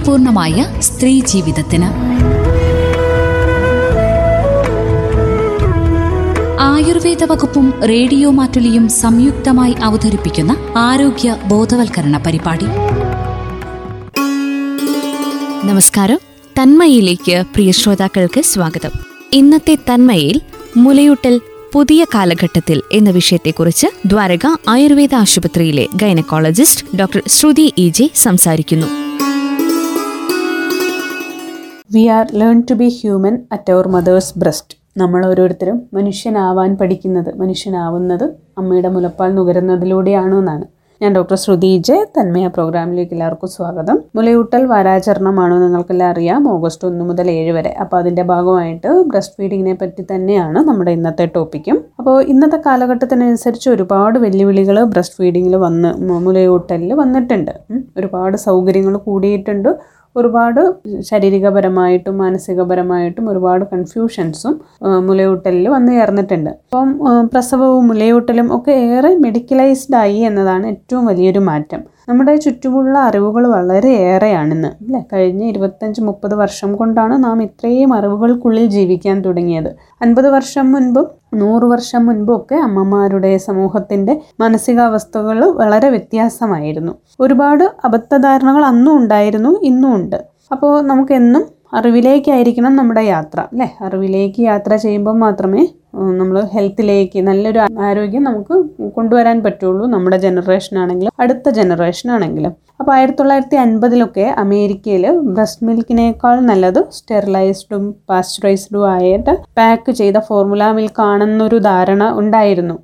ആരോഗ്യപൂർണമായ സ്ത്രീ ജീവിതത്തിന്. ആയുർവേദ വകുപ്പും റേഡിയോ മാറ്റുലിയും സംയുക്തമായി അവതരിപ്പിക്കുന്ന ആരോഗ്യ ബോധവൽക്കരണ പരിപാടി. നമസ്കാരം. തന്മയിലേക്ക് പ്രിയ ശ്രോതാക്കൾക്ക് സ്വാഗതം. ഇന്നത്തെ തന്മയിൽ മുലയൂട്ടൽ പുതിയ കാലഘട്ടത്തിൽ എന്ന വിഷയത്തെക്കുറിച്ച് ദ്വാരക ആയുർവേദ ആശുപത്രിയിലെ gynaecologist doctor Shruthi E J സംസാരിക്കുന്നു. We are learn to be human at our mother's breast നമ്മൾ ഓരോരുത്തരും മനുഷ്യനാവാൻ പഠിക്കുന്നത് മനുഷ്യനാവുന്നത് അമ്മയുടെ മുലപ്പാൽ നുകരുന്നതിലൂടെയാണ് എന്നാണ്. ഞാൻ ഡോക്ടർ ശ്രുതി ജെ തന്മയ പ്രോഗ്രാമിലേക്ക് എല്ലാവർക്കും സ്വാഗതം. മുലയൂട്ടൽ വാരാചരണമാണോ നിങ്ങൾക്കെല്ലാം അറിയാം ഓഗസ്റ്റ് ഒന്ന് മുതൽ ഏഴ് വരെ. അപ്പോൾ അതിന്റെ ഭാഗമായിട്ട് ബ്രസ്റ്റ് ഫീഡിങ്ങിനെ പറ്റി തന്നെയാണ് നമ്മുടെ ഇന്നത്തെ ടോപ്പിക്കും. അപ്പോൾ ഇന്നത്തെ കാലഘട്ടത്തിനനുസരിച്ച് ഒരുപാട് വെല്ലുവിളികൾ ബ്രസ്റ്റ് ഫീഡിങ്ങിൽ വന്ന് മുലയൂട്ടലിൽ വന്നിട്ടുണ്ട്. ഒരുപാട് സൗകര്യങ്ങൾ കൂടിയിട്ടുണ്ട്. ഒരുപാട് ശാരീരികപരമായിട്ടും മാനസികപരമായിട്ടും ഒരുപാട് കൺഫ്യൂഷൻസും മുലയൂട്ടലിൽ വന്നു ചേർന്നിട്ടുണ്ട്. അപ്പം പ്രസവവും മുലയൂട്ടലും ഒക്കെ ഏറെ മെഡിക്കലൈസ്ഡ് ആയി എന്നതാണ് ഏറ്റവും വലിയൊരു മാറ്റം. നമ്മുടെ ചുറ്റുമുള്ള അറിവുകൾ വളരെ ഏറെയാണിന്ന് അല്ലേ? കഴിഞ്ഞ ഇരുപത്തഞ്ച് മുപ്പത് വർഷം കൊണ്ടാണ് നാം ഇത്രയും അറിവുകൾക്കുള്ളിൽ ജീവിക്കാൻ തുടങ്ങിയത്. അൻപത് വർഷം മുൻപും നൂറ് വർഷം മുൻപും ഒക്കെ അമ്മമാരുടെ സമൂഹത്തിന്റെ മാനസികാവസ്ഥകൾ വളരെ വ്യത്യാസമായിരുന്നു. ഒരുപാട് അബദ്ധധാരണകൾ അന്നും ഉണ്ടായിരുന്നു ഇന്നും ഉണ്ട്. അപ്പോൾ നമുക്കെന്നും അറിവിലേക്കായിരിക്കണം നമ്മുടെ യാത്ര അല്ലേ? അറിവിലേക്ക് യാത്ര ചെയ്യുമ്പോൾ മാത്രമേ നമ്മൾ ഹെൽത്തിലേക്ക് നല്ലൊരു ആരോഗ്യം നമുക്ക് കൊണ്ടുവരാൻ പറ്റുള്ളൂ നമ്മുടെ ജനറേഷൻ ആണെങ്കിലും അടുത്ത ജനറേഷൻ ആണെങ്കിലും. അപ്പോൾ ആയിരത്തി തൊള്ളായിരത്തി അൻപതിലൊക്കെ അമേരിക്കയിൽ ബ്രസ്റ്റ് മിൽക്കിനേക്കാൾ നല്ലത് സ്റ്റെറിലൈസ്ഡും പാസ്ചറൈസ്ഡും ആയിട്ട് പാക്ക് ചെയ്ത ഫോർമുല മിൽക്ക് ആണെന്നൊരു ധാരണ ഉണ്ടായിരുന്നു.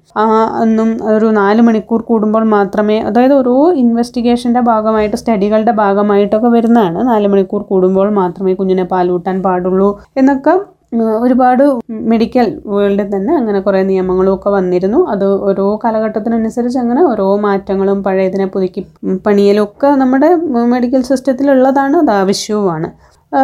ഒന്നും ഒരു നാല് മണിക്കൂർ കൂടുമ്പോൾ മാത്രമേ അതായത് ഓരോ ഇൻവെസ്റ്റിഗേഷന്റെ ഭാഗമായിട്ട് സ്റ്റഡികളുടെ ഭാഗമായിട്ടൊക്കെ വരുന്നതാണ്. നാല് മണിക്കൂർ കൂടുമ്പോൾ മാത്രമേ കുഞ്ഞിനെ പാലൂട്ടാൻ പാടുള്ളൂ എന്നൊക്കെ ഒരുപാട് മെഡിക്കൽ വേൾഡിൽ തന്നെ അങ്ങനെ കുറേ നിയമങ്ങളൊക്കെ വന്നിരുന്നു. അത് ഓരോ കാലഘട്ടത്തിനനുസരിച്ച് അങ്ങനെ ഓരോ മാറ്റങ്ങളും പഴയതിനെ പുതുക്കി പണിയലൊക്കെ നമ്മുടെ മെഡിക്കൽ സിസ്റ്റത്തിലുള്ളതാണ് അത് ആവശ്യവുമാണ്.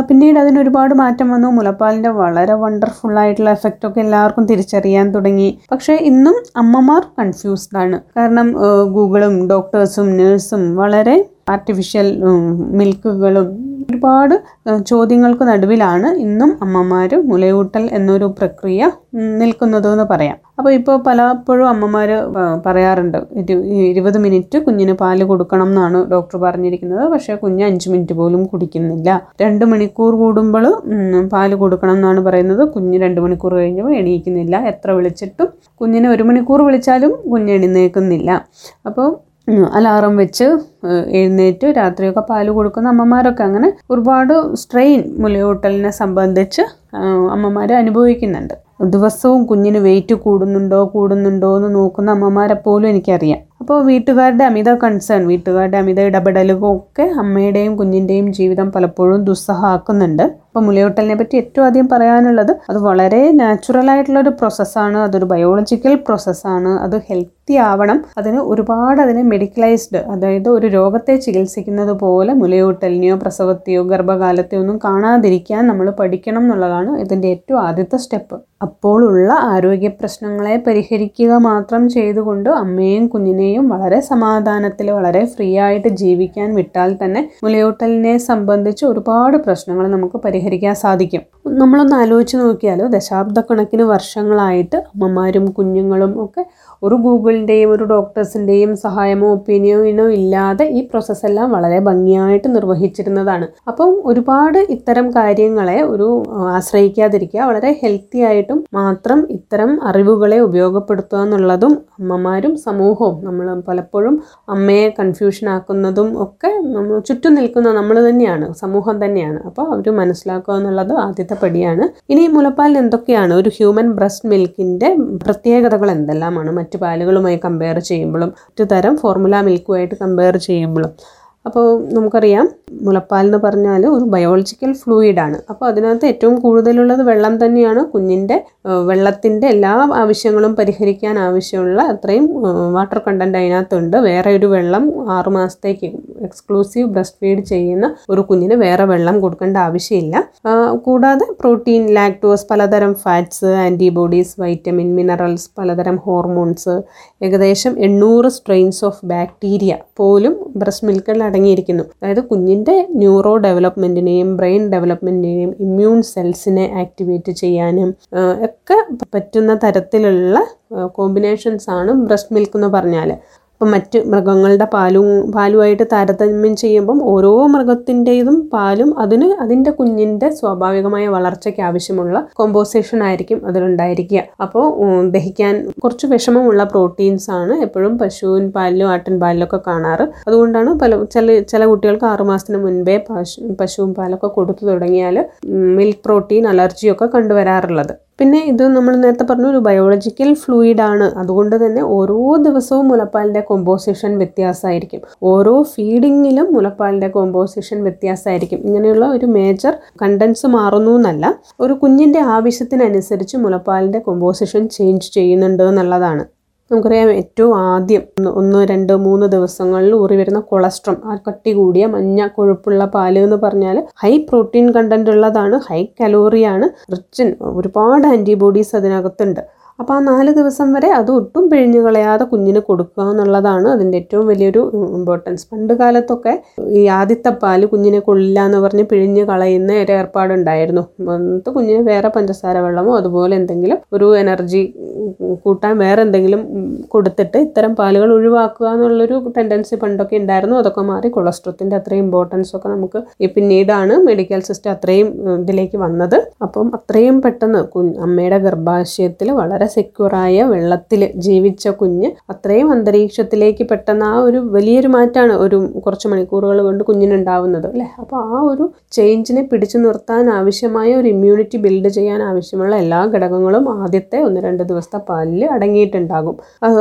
പിന്നീട് അതിന് ഒരുപാട് മാറ്റം വന്നു. മുലപ്പാലിന്റെ വളരെ വണ്ടർഫുൾ ആയിട്ടുള്ള എഫക്റ്റ് ഒക്കെ എല്ലാവർക്കും തിരിച്ചറിയാൻ തുടങ്ങി. പക്ഷേ ഇന്നും അമ്മമാർ കൺഫ്യൂസ്ഡ് ആണ്. കാരണം ഗൂഗിളും ഡോക്ടേഴ്സും നേഴ്സും വളരെ ആർട്ടിഫിഷ്യൽ മിൽക്കുകളും ഒരുപാട് ചോദ്യങ്ങൾക്ക് നടുവിലാണ് ഇന്നും അമ്മമാർ മുലയൂട്ടൽ എന്നൊരു പ്രക്രിയ ഉം, നിൽക്കുന്നത് എന്ന് പറയാം. അപ്പോൾ ഇപ്പോൾ പലപ്പോഴും അമ്മമാർ പറയാറുണ്ട് ഇരു- ഇരുപത് മിനിറ്റ് കുഞ്ഞിന് പാൽ കൊടുക്കണം എന്നാണ് ഡോക്ടർ പറഞ്ഞിരിക്കുന്നത്. പക്ഷേ കുഞ്ഞ് അഞ്ച് മിനിറ്റ് പോലും കുടിക്കുന്നില്ല. രണ്ട് മണിക്കൂർ കൂടുമ്പോൾ പാൽ കൊടുക്കണം എന്നാണ് പറയുന്നത്. കുഞ്ഞ് രണ്ട് മണിക്കൂർ കഴിഞ്ഞപ്പോൾ എണീക്കുന്നില്ല. എത്ര വിളിച്ചിട്ടും കുഞ്ഞിനെ ഒരു മണിക്കൂർ വിളിച്ചാലും കുഞ്ഞ് എഴുന്നേൽക്കുന്നില്ല. അപ്പോൾ അലാറം വെച്ച് എഴുന്നേറ്റ് രാത്രിയൊക്കെ പാൽ കൊടുക്കുന്ന അമ്മമാരൊക്കെ അങ്ങനെ ഒരുപാട് സ്ട്രെയിൻ മുലയൂട്ടലിനെ സംബന്ധിച്ച് അമ്മമാർ അനുഭവിക്കുന്നുണ്ട്. ദിവസവും കുഞ്ഞിന് വെയിറ്റ് കൂടുന്നുണ്ടോ കൂടുന്നുണ്ടോ എന്ന് നോക്കുന്ന അമ്മമാരെ എനിക്കറിയാം. അപ്പോൾ വീട്ടുകാരുടെ അമിത കൺസേൺ വീട്ടുകാരുടെ അമിത ഇടപെടലുകളും ഒക്കെ അമ്മയുടെയും കുഞ്ഞിന്റെയും ജീവിതം പലപ്പോഴും ദുസ്സഹമാക്കുന്നുണ്ട്. അപ്പോൾ മുലയൂട്ടലിനെ പറ്റി ഏറ്റവും ആദ്യം പറയാനുള്ളത് അത് വളരെ നാച്ചുറൽ ആയിട്ടുള്ള ഒരു പ്രോസസ്സാണ് അതൊരു ബയോളജിക്കൽ പ്രോസസ്സാണ് അത് ഹെൽത്തി ആവണം. അതിന് ഒരുപാട് അതിനെ മെഡിക്കലൈസ്ഡ് അതായത് ഒരു രോഗത്തെ ചികിത്സിക്കുന്നത് പോലെ മുലയൂട്ടലിനെയോ പ്രസവത്തെയോ ഗർഭകാലത്തെയോ ഒന്നും കാണാതിരിക്കാൻ നമ്മൾ പഠിക്കണം എന്നുള്ളതാണ് ഇതിന്റെ ഏറ്റവും ആദ്യത്തെ സ്റ്റെപ്പ്. അപ്പോഴുള്ള ആരോഗ്യ പ്രശ്നങ്ങളെ പരിഹരിക്കുക മാത്രം ചെയ്തുകൊണ്ട് അമ്മയെയും കുഞ്ഞിനെയും വളരെ സമാധാനത്തിൽ വളരെ ഫ്രീ ആയിട്ട് ജീവിക്കാൻ വിട്ടാൽ തന്നെ മുലയൂട്ടലിനെ സംബന്ധിച്ച് ഒരുപാട് പ്രശ്നങ്ങൾ നമുക്ക് പരിഹരിക്കാൻ സാധിക്കും. നമ്മളൊന്ന് ആലോചിച്ച് നോക്കിയാൽ ദശാബ്ദക്കണക്കിന് വർഷങ്ങളായിട്ട് അമ്മമാരും കുഞ്ഞുങ്ങളും ഒക്കെ ഒരു ഗൂഗിളിന്റെയും ഒരു ഡോക്ടേഴ്സിന്റെയും സഹായമോ ഒപ്പീനിയനോ ഇല്ലാതെ ഈ പ്രോസസ്സെല്ലാം വളരെ ഭംഗിയായിട്ട് നിർവഹിച്ചിരുന്നതാണ്. അപ്പം ഒരുപാട് ഇത്തരം കാര്യങ്ങളെ ഒരു ആശ്രയിക്കാതിരിക്കുക വളരെ ഹെൽത്തി ആയിട്ടും മാത്രം ഇത്തരം അറിവുകളെ ഉപയോഗപ്പെടുത്തുക എന്നുള്ളതും അമ്മമാരും സമൂഹവും നമ്മൾ പലപ്പോഴും അമ്മയെ കൺഫ്യൂഷൻ ആക്കുന്നതും ഒക്കെ നമ്മൾ ചുറ്റും നിൽക്കുന്ന നമ്മൾ തന്നെയാണ് സമൂഹം തന്നെയാണ്. അപ്പോൾ അവർ മനസ്സിലാക്കുക എന്നുള്ളത് ആദ്യത്തെ പടിയാണ്. ഇനി മുലപ്പാലിന് എന്തൊക്കെയാണ്? ഒരു ഹ്യൂമൻ ബ്രസ്റ്റ് മിൽക്കിന്റെ പ്രത്യേകതകൾ എന്തെല്ലാമാണ്? മറ്റു പാലുകളുമായി കമ്പയർ ചെയ്യുമ്പോഴും മറ്റു തരം ഫോർമുല മിൽക്കുമായിട്ട് കമ്പയർ ചെയ്യുമ്പോഴും. അപ്പോൾ നമുക്കറിയാം മുലപ്പാൽ എന്ന് പറഞ്ഞാൽ ഒരു ബയോളജിക്കൽ ഫ്ലൂയിഡാണ് അപ്പോൾ അതിനകത്ത് ഏറ്റവും കൂടുതലുള്ളത് വെള്ളം തന്നെയാണ്. കുഞ്ഞിന്റെ വെള്ളത്തിന്റെ എല്ലാ ആവശ്യങ്ങളും പരിഹരിക്കാൻ ആവശ്യമുള്ള അത്രയും വാട്ടർ കണ്ടന്റ് അതിനകത്തുണ്ട്. വേറെ ഒരു വെള്ളം ആറ് മാസത്തേക്ക് എക്സ്ക്ലൂസീവ് ബ്രസ്റ്റ് ഫീഡ് ചെയ്യുന്ന ഒരു കുഞ്ഞിന് വേറെ വെള്ളം കൊടുക്കേണ്ട ആവശ്യമില്ല. കൂടാതെ പ്രോട്ടീൻ ലാക്ടോസ് പലതരം ഫാറ്റ്സ് ആന്റിബോഡീസ് വൈറ്റമിൻ മിനറൽസ് പലതരം ഹോർമോൺസ് ഏകദേശം എണ്ണൂറ് സ്ട്രെയിൻസ് ഓഫ് ബാക്ടീരിയ പോലും ബ്രസ്റ്റ് മിൽക്കിൽ അടങ്ങിയിരിക്കുന്നു. അതായത് കുഞ്ഞിന്റെ ന്യൂറോ ഡെവലപ്മെന്റിനെയും ബ്രെയിൻ ഡെവലപ്മെന്റിനെയും ഇമ്മ്യൂൺ സെൽസിനെ ആക്ടിവേറ്റ് ചെയ്യാനും ഒക്കെ പറ്റുന്ന തരത്തിലുള്ള കോമ്പിനേഷൻസ് ആണ് ബ്രസ്റ്റ് മിൽക്ക് എന്ന് പറഞ്ഞാൽ അപ്പം മറ്റ് മൃഗങ്ങളുടെ പാലും പാലുമായിട്ട് താരതമ്യം ചെയ്യുമ്പം ഓരോ മൃഗത്തിന്റെതും പാലും അതിന് അതിന്റെ കുഞ്ഞിന്റെ സ്വാഭാവികമായ വളർച്ചയ്ക്ക് ആവശ്യമുള്ള കോമ്പോസിഷൻ ആയിരിക്കും അതിലുണ്ടായിരിക്കുക. അപ്പോൾ ദഹിക്കാൻ കുറച്ച് വിഷമമുള്ള പ്രോട്ടീൻസ് ആണ് എപ്പോഴും പശുവിൻ പാലിലും ആട്ടിൻ പാലിലും ഒക്കെ കാണാറ്. അതുകൊണ്ടാണ് പല ചില ചില കുട്ടികൾക്ക് ആറുമാസത്തിന് മുൻപേ പശു പശുവും പാലൊക്കെ കൊടുത്തു തുടങ്ങിയാൽ മിൽക്ക് പ്രോട്ടീൻ അലർജിയൊക്കെ കണ്ടുവരാറുള്ളത്. പിന്നെ ഇത് നമ്മൾ നേരത്തെ പറഞ്ഞ ഒരു ബയോളജിക്കൽ ഫ്ലൂയിഡാണ് അതുകൊണ്ട് തന്നെ ഓരോ ദിവസവും മുലപ്പാലിന്റെ കോമ്പോസിഷൻ വ്യത്യാസമായിരിക്കും. ഓരോ ഫീഡിങ്ങിലും മുലപ്പാലിന്റെ കോമ്പോസിഷൻ വ്യത്യാസമായിരിക്കും. ഇങ്ങനെയുള്ള ഒരു മേജർ കണ്ടൻസ് മാറുന്നു എന്നല്ല ഒരു കുഞ്ഞിന്റെ ആവശ്യത്തിനനുസരിച്ച് മുലപ്പാലിന്റെ കോമ്പോസിഷൻ ചേഞ്ച് ചെയ്യുന്നുണ്ട് എന്നുള്ളതാണ്. നമുക്കറിയാം ഏറ്റവും ആദ്യം ഒന്ന് രണ്ട് മൂന്ന് ദിവസങ്ങളിൽ ഊറി വരുന്ന കൊളസ്ട്രോൾ ആ കട്ടി കൂടിയ മഞ്ഞ കൊഴുപ്പുള്ള പാൽ എന്ന് പറഞ്ഞാൽ ഹൈ പ്രോട്ടീൻ കണ്ടന്റ് ഉള്ളതാണ് ഹൈ കലോറിയാണ് റിച്ച് ഒരുപാട് ആന്റിബോഡീസ് അതിനകത്തുണ്ട്. അപ്പോൾ ആ നാല് ദിവസം വരെ അത് ഒട്ടും പിഴിഞ്ഞു കളയാതെ കുഞ്ഞിന് കൊടുക്കുക എന്നുള്ളതാണ് അതിന്റെ ഏറ്റവും വലിയൊരു ഇമ്പോർട്ടൻസ് പണ്ട് കാലത്തൊക്കെ ഈ ആദ്യത്തെ പാൽ കുഞ്ഞിനെ കൊള്ളില്ല എന്ന് പറഞ്ഞ് പിഴിഞ്ഞ് കളയുന്ന ഒരു ഏർപ്പാടുണ്ടായിരുന്നു. എന്നിട്ട് കുഞ്ഞിന് വേറെ പഞ്ചസാര വെള്ളമോ അതുപോലെ എന്തെങ്കിലും ഒരു എനർജി കൂട്ടാൻ വേറെ എന്തെങ്കിലും കൊടുത്തിട്ട് ഇത്തരം പാലുകൾ ഒഴിവാക്കുക എന്നുള്ളൊരു ടെൻഡൻസി പണ്ടൊക്കെ ഉണ്ടായിരുന്നു. അതൊക്കെ മാറി കൊളസ്ട്രോത്തിന്റെ അത്രയും ഇമ്പോർട്ടൻസ് ഒക്കെ നമുക്ക് ഈ പിന്നീടാണ് മെഡിക്കൽ സിസ്റ്റം അത്രയും ഇതിലേക്ക് വന്നത്. അപ്പം അത്രയും പെട്ടെന്ന് അമ്മയുടെ ഗർഭാശയത്തിൽ വളരെ സെക്യൂറായ വെള്ളത്തിൽ ജീവിച്ച കുഞ്ഞ് അത്രയും അന്തരീക്ഷത്തിലേക്ക് പെട്ടെന്ന് ആ ഒരു വലിയൊരു മാറ്റമാണ് ഒരു കുറച്ച് മണിക്കൂറുകൾ കൊണ്ട് കുഞ്ഞിനുണ്ടാവുന്നത് അല്ലേ? അപ്പോൾ ആ ഒരു ചേഞ്ചിനെ പിടിച്ചു നിർത്താൻ ആവശ്യമായ ഒരു ഇമ്മ്യൂണിറ്റി ബിൽഡ് ചെയ്യാൻ ആവശ്യമുള്ള എല്ലാ ഘടകങ്ങളും ആദ്യത്തെ ഒന്ന് രണ്ട് ദിവസത്തെ പാലിൽ അടങ്ങിയിട്ടുണ്ടാകും.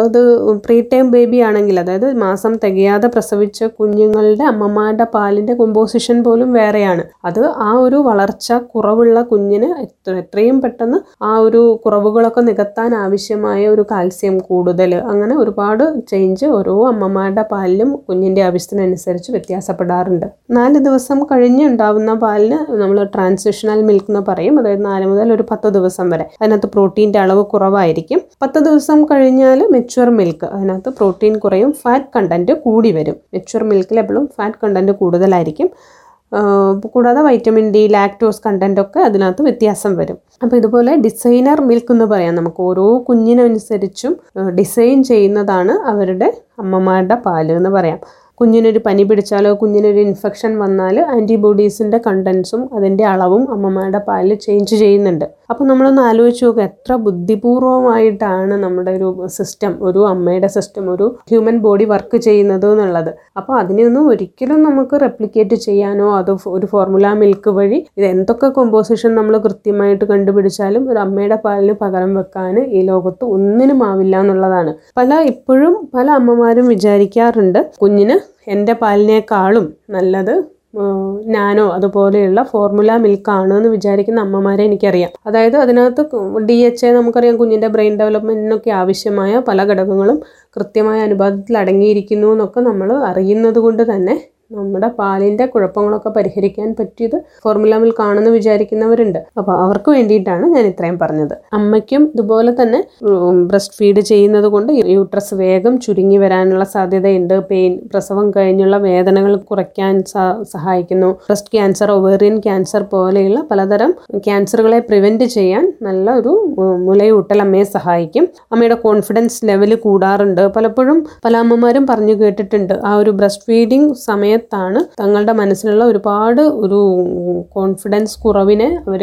അത് പ്രീ ടൈം ബേബി ആണെങ്കിൽ അതായത് മാസം തികയാതെ പ്രസവിച്ച കുഞ്ഞുങ്ങളുടെ അമ്മമാരുടെ പാലിന്റെ കോമ്പോസിഷൻ പോലും വേറെയാണ്. അത് ആ ഒരു വളർച്ച കുറവുള്ള കുഞ്ഞിന് എത്ര എത്രയും പെട്ടെന്ന് ആ ഒരു കുറവുകളൊക്കെ നികത്താൻ ആവശ്യമായ ഒരു കാൽസ്യം കൂടുതൽ. അങ്ങനെ ഒരുപാട് ചേഞ്ച് ഓരോ അമ്മമാരുടെ പാലിലും കുഞ്ഞിന്റെ ആവശ്യത്തിനനുസരിച്ച് വ്യത്യാസപ്പെടാറുണ്ട്. നാല് ദിവസം കഴിഞ്ഞ് ഉണ്ടാവുന്ന പാലിന് നമ്മൾ ട്രാൻസിഷണൽ മിൽക്ക് എന്ന് പറയും. അതായത് നാല് മുതൽ ഒരു പത്ത് ദിവസം വരെ. അതിനകത്ത് പ്രോട്ടീന്റെ അളവ് കുറവായിരിക്കും. പത്ത് ദിവസം കഴിഞ്ഞാൽ മെച്ചുവർ മിൽക്ക് അതിനകത്ത് പ്രോട്ടീൻ കുറയും ഫാറ്റ് കണ്ടന്റ് കൂടി വരും. മെച്ചുവർ മിൽക്കിൽ എപ്പോഴും ഫാറ്റ് കണ്ടന്റ് കൂടുതലായിരിക്കും. കൂടാതെ വൈറ്റമിൻ ഡി ലാക്ടോസ് കണ്ടന്റ് ഒക്കെ അതിനകത്ത് വ്യത്യാസം വരും. അപ്പോൾ ഇതുപോലെ ഡിസൈനർ മിൽക്ക് എന്ന് പറയാം. നമുക്ക് ഓരോ കുഞ്ഞിനനുസരിച്ചും ഡിസൈൻ ചെയ്യുന്നതാണ് അവരുടെ അമ്മമാരുടെ പാൽ എന്ന് പറയാം. കുഞ്ഞിനൊരു പനി പിടിച്ചാലോ കുഞ്ഞിനൊരു ഇൻഫെക്ഷൻ വന്നാൽ ആന്റിബോഡീസിന്റെ കണ്ടൻസും അതിന്റെ അളവും അമ്മമാരുടെ പാലിൽ ചേഞ്ച് ചെയ്യുന്നുണ്ട്. അപ്പോൾ നമ്മളൊന്ന് ആലോചിച്ച് നോക്കുക എത്ര ബുദ്ധിപൂർവമായിട്ടാണ് നമ്മുടെ ഒരു സിസ്റ്റം ഒരു അമ്മയുടെ സിസ്റ്റം ഒരു ഹ്യൂമൻ ബോഡി വർക്ക് ചെയ്യുന്നത് എന്നുള്ളത്. അപ്പോൾ അതിനെയൊന്നും ഒരിക്കലും നമുക്ക് റെപ്ലിക്കേറ്റ് ചെയ്യാനോ അത് ഒരു ഫോർമുല മിൽക്ക് വഴി ഇത് എന്തൊക്കെ കോമ്പോസിഷൻ നമ്മൾ കൃത്യമായിട്ട് കണ്ടുപിടിച്ചാലും ഒരു അമ്മയുടെ പാലിന് പകരം വെക്കാൻ ഈ ലോകത്ത് ഒന്നിനും ആവില്ല എന്നുള്ളതാണ്. പല ഇപ്പോഴും പല അമ്മമാരും വിചാരിക്കാറുണ്ട് കുഞ്ഞിന് എന്റെ പാലിനേക്കാളും നല്ലത് നാനോ അതുപോലെയുള്ള ഫോർമുല മിൽക്കാണ് എന്ന് വിചാരിക്കുന്ന അമ്മമാരെ എനിക്കറിയാം. അതായത് അതിനകത്ത് ഡി എച്ച് എ നമുക്കറിയാം കുഞ്ഞിന്റെ ബ്രെയിൻ ഡെവലപ്മെന്റിനൊക്കെ ആവശ്യമായ പല ഘടകങ്ങളും കൃത്യമായ അനുപാതത്തിൽ അടങ്ങിയിരിക്കുന്നു എന്നൊക്കെ നമ്മൾ അറിയുന്നത് കൊണ്ട് തന്നെ നമ്മുടെ പാലിന്റെ കുഴപ്പങ്ങളൊക്കെ പരിഹരിക്കാൻ പറ്റിയത് ഫോർമുല മിൽക്ക് ആണെന്ന് വിചാരിക്കുന്നവരുണ്ട്. അപ്പോൾ അവർക്ക് വേണ്ടിയിട്ടാണ് ഞാൻ ഇത്രയും പറഞ്ഞത്. അമ്മയ്ക്കും ഇതുപോലെ തന്നെ ബ്രസ്റ്റ് ഫീഡ് ചെയ്യുന്നത് കൊണ്ട് യൂട്രസ് വേഗം ചുരുങ്ങി വരാനുള്ള സാധ്യതയുണ്ട്. പെയിൻ പ്രസവം കഴിഞ്ഞുള്ള വേദനകൾ കുറയ്ക്കാൻ സഹായിക്കുന്നു. ബ്രസ്റ്റ് ക്യാൻസർ ഒവേറിയൻ ക്യാൻസർ പോലെയുള്ള പലതരം ക്യാൻസറുകളെ പ്രിവെന്റ് ചെയ്യാൻ നല്ല ഒരു മുലയൂട്ടൽ അമ്മയെ സഹായിക്കും. അമ്മയുടെ കോൺഫിഡൻസ് ലെവൽ കൂടാറുണ്ട്. പലപ്പോഴും പല അമ്മമാരും പറഞ്ഞു കേട്ടിട്ടുണ്ട് ആ ഒരു ബ്രസ്റ്റ് ഫീഡിങ് സമയത്താണ് തങ്ങളുടെ മനസ്സിലുള്ള ഒരുപാട് ഒരു കോൺഫിഡൻസ് കുറവിനെ അവർ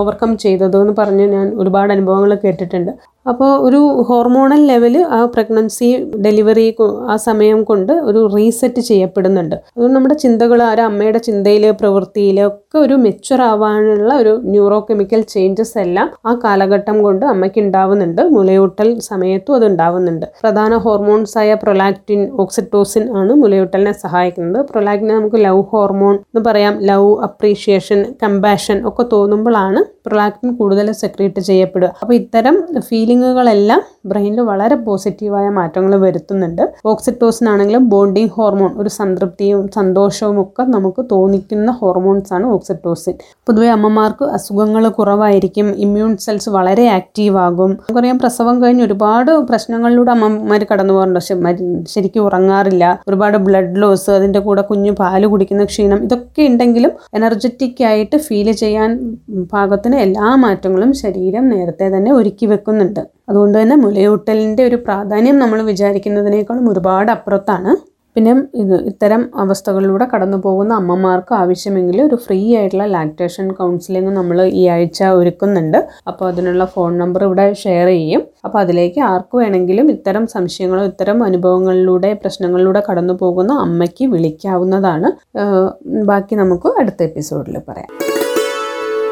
ഓവർകം ചെയ്തത് എന്ന് പറഞ്ഞ് ഞാൻ ഒരുപാട് അനുഭവങ്ങൾ കേട്ടിട്ടുണ്ട്. അപ്പോൾ ഒരു ഹോർമോണൽ ലെവൽ ആ പ്രഗ്നൻസി ഡെലിവറി ആ സമയം കൊണ്ട് ഒരു റീസെറ്റ് ചെയ്യപ്പെടുന്നുണ്ട്. അതുകൊണ്ട് നമ്മുടെ ചിന്തകൾ ആ അമ്മയുടെ ചിന്തയിൽ പ്രവൃത്തിയിൽ ഒക്കെ ഒരു മെച്ചുവർ ആവാനുള്ള ഒരു ന്യൂറോ കെമിക്കൽ ചേഞ്ചസ് എല്ലാം ആ കാലഘട്ടം കൊണ്ട് അമ്മയ്ക്ക് ഉണ്ടാവുന്നുണ്ട്. മുലയൂട്ടൽ സമയത്തും അത് ഉണ്ടാവുന്നുണ്ട്. പ്രധാന ഹോർമോൺസ് ആയ പ്രൊലാക്റ്റിൻ ഓക്സിറ്റോസിൻ ആണ് മുലയൂട്ടലിനെ സഹായിക്കുന്നത്. പ്രൊലാക്റ്റിനെ നമുക്ക് ലവ് ഹോർമോൺ എന്ന് പറയാം. ലവ് അപ്രീഷിയേഷൻ കമ്പാഷൻ ഒക്കെ തോന്നുമ്പോഴാണ് പ്രൊലാക്റ്റിൻ കൂടുതൽ സെക്രീറ്റ് ചെയ്യപ്പെടുക. അപ്പോൾ ഇത്തരം ഫീൽ ഫീലിങ്ങുകളെല്ലാം ബ്രെയിനിൽ വളരെ പോസിറ്റീവായ മാറ്റങ്ങൾ വരുത്തുന്നുണ്ട്. ഓക്സിറ്റോസിൻ ആണെങ്കിലും ബോണ്ടിങ് ഹോർമോൺ ഒരു സംതൃപ്തിയും സന്തോഷവും ഒക്കെ നമുക്ക് തോന്നിക്കുന്ന ഹോർമോൺസ് ആണ് ഓക്സിറ്റോസിൻ പൊതുവെ അമ്മമാർക്ക് അസുഖങ്ങൾ കുറവായിരിക്കും ഇമ്മ്യൂൺ സെൽസ് വളരെ ആക്റ്റീവ് ആകും. നമുക്കറിയാം പ്രസവം കഴിഞ്ഞ് ഒരുപാട് പ്രശ്നങ്ങളിലൂടെ അമ്മമാർ കടന്നു പോകാറുണ്ട്. ശരിക്കും ഉറങ്ങാറില്ല. ഒരുപാട് ബ്ലഡ് ലോസ് അതിന്റെ കൂടെ കുഞ്ഞു പാൽ കുടിക്കുന്ന ക്ഷീണം ഇതൊക്കെ ഉണ്ടെങ്കിലും എനർജറ്റിക് ആയിട്ട് ഫീൽ ചെയ്യാൻ പാകത്തിന് എല്ലാ മാറ്റങ്ങളും ശരീരം നേരത്തെ തന്നെ ഒരുക്കി വെക്കുന്നുണ്ട്. അതുകൊണ്ട് തന്നെ മുലയൂട്ടലിന്റെ ഒരു പ്രാധാന്യം നമ്മൾ വിചാരിക്കുന്നതിനേക്കാളും ഒരുപാട് അപ്പുറത്താണ്. പിന്നെ ഇത് ഇത്തരം അവസ്ഥകളിലൂടെ കടന്നു പോകുന്ന അമ്മമാർക്ക് ആവശ്യമെങ്കിൽ ഒരു ഫ്രീ ആയിട്ടുള്ള ലാക്ടേഷൻ കൗൺസിലിംഗ് നമ്മൾ ഈ ആഴ്ച ഒരുക്കുന്നുണ്ട്. അപ്പോൾ അതിനുള്ള ഫോൺ നമ്പർ ഇവിടെ ഷെയർ ചെയ്യും. അപ്പോൾ അതിലേക്ക് ആർക്ക് വേണമെങ്കിലും ഇത്തരം സംശയങ്ങളോ ഇത്തരം അനുഭവങ്ങളിലൂടെ പ്രശ്നങ്ങളിലൂടെ കടന്നു പോകുന്ന അമ്മയ്ക്ക് വിളിക്കാവുന്നതാണ്. ബാക്കി നമുക്ക് അടുത്ത എപ്പിസോഡിൽ പറയാം.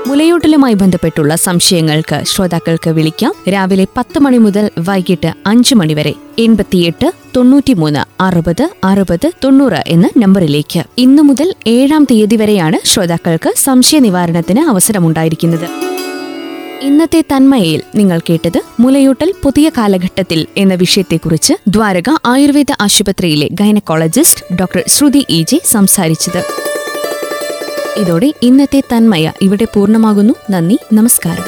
മുലയൂട്ടലുമായി ബന്ധപ്പെട്ടുള്ള സംശയങ്ങൾക്ക് ശ്രോതാക്കൾക്ക് വിളിക്കാം. രാവിലെ പത്ത് മണി മുതൽ വൈകിട്ട് അഞ്ച് മണി വരെ എൺപത്തിയെട്ട് തൊണ്ണൂറ്റിമൂന്ന് അറുപത് അറുപത് തൊണ്ണൂറ് എന്ന നമ്പറിലേക്ക്. ഇന്നു മുതൽ ഏഴാം തീയതി വരെയാണ് ശ്രോതാക്കൾക്ക് സംശയ നിവാരണത്തിന് അവസരമുണ്ടായിരിക്കുന്നത്. ഇന്നത്തെ തന്മയയിൽ നിങ്ങൾ കേട്ടത് മുലയൂട്ടൽ പുതിയ കാലഘട്ടത്തിൽ എന്ന വിഷയത്തെക്കുറിച്ച് ദ്വാരക ആയുർവേദ ആശുപത്രിയിലെ gynaecologist doctor Shruthi E J സംസാരിച്ചത്. ഇതോടെ ഇന്നത്തെ തന്മയ ഇവിടെ പൂർണമാകുന്നു. നന്ദി നമസ്കാരം.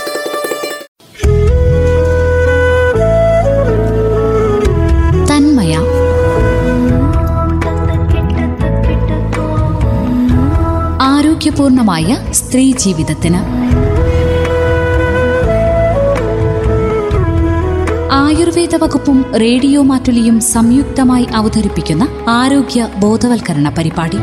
തന്മയ. ആരോഗ്യപൂർണമായ സ്ത്രീ ജീവിതത്തിന്. ആയുർവേദ വകുപ്പും റേഡിയോ മാറ്റുലിയും സംയുക്തമായി അവതരിപ്പിക്കുന്ന ആരോഗ്യ ബോധവൽക്കരണ പരിപാടി.